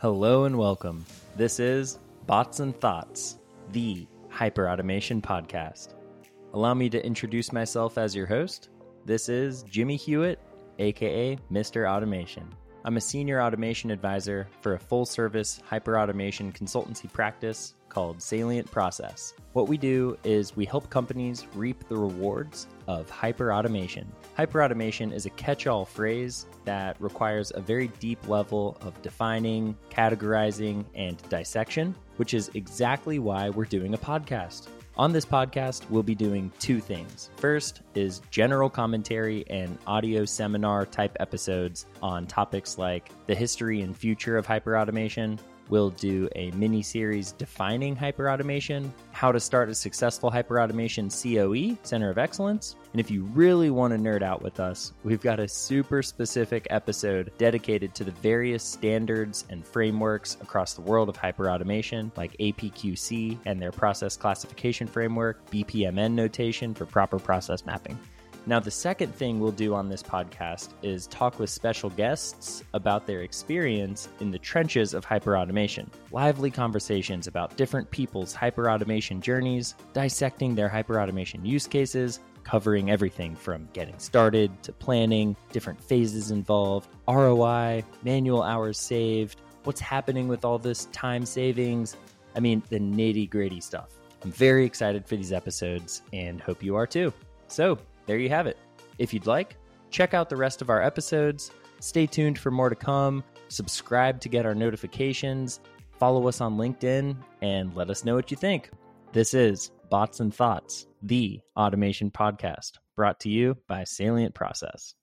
Hello and welcome. This is Bots and Thoughts, the hyperautomation podcast. Allow me to introduce myself as your host. This is Jimmy Hewitt, aka Mr. Automation. I'm a senior automation advisor for a full service hyperautomation consultancy practice called Salient Process. What we do is we help companies reap the rewards of hyperautomation. Hyperautomation is a catch all phrase that requires a very deep level of defining, categorizing, and dissection, which is exactly why we're doing a podcast. On this podcast, we'll be doing two things. First is general commentary and audio seminar type episodes on topics like the history and future of hyperautomation, We'll do a mini series defining hyperautomation, how to start a successful hyperautomation COE, Center of Excellence. And if you really want to nerd out with us, we've got a super specific episode dedicated to the various standards and frameworks across the world of hyperautomation, like APQC and their process classification framework, BPMN notation for proper process mapping. Now, the second thing we'll do on this podcast is talk with special guests about their experience in the trenches of hyperautomation. Lively conversations about different people's hyperautomation journeys, dissecting their hyperautomation use cases, covering everything from getting started to planning, different phases involved, ROI, manual hours saved, what's happening with all this time savings. I mean, the nitty gritty stuff. I'm very excited for these episodes and hope you are too. So, there you have it. If you'd like, check out the rest of our episodes. Stay tuned for more to come. Subscribe to get our notifications. Follow us on LinkedIn and let us know what you think. This is Bots and Thoughts, the automation podcast, brought to you by Salient Process.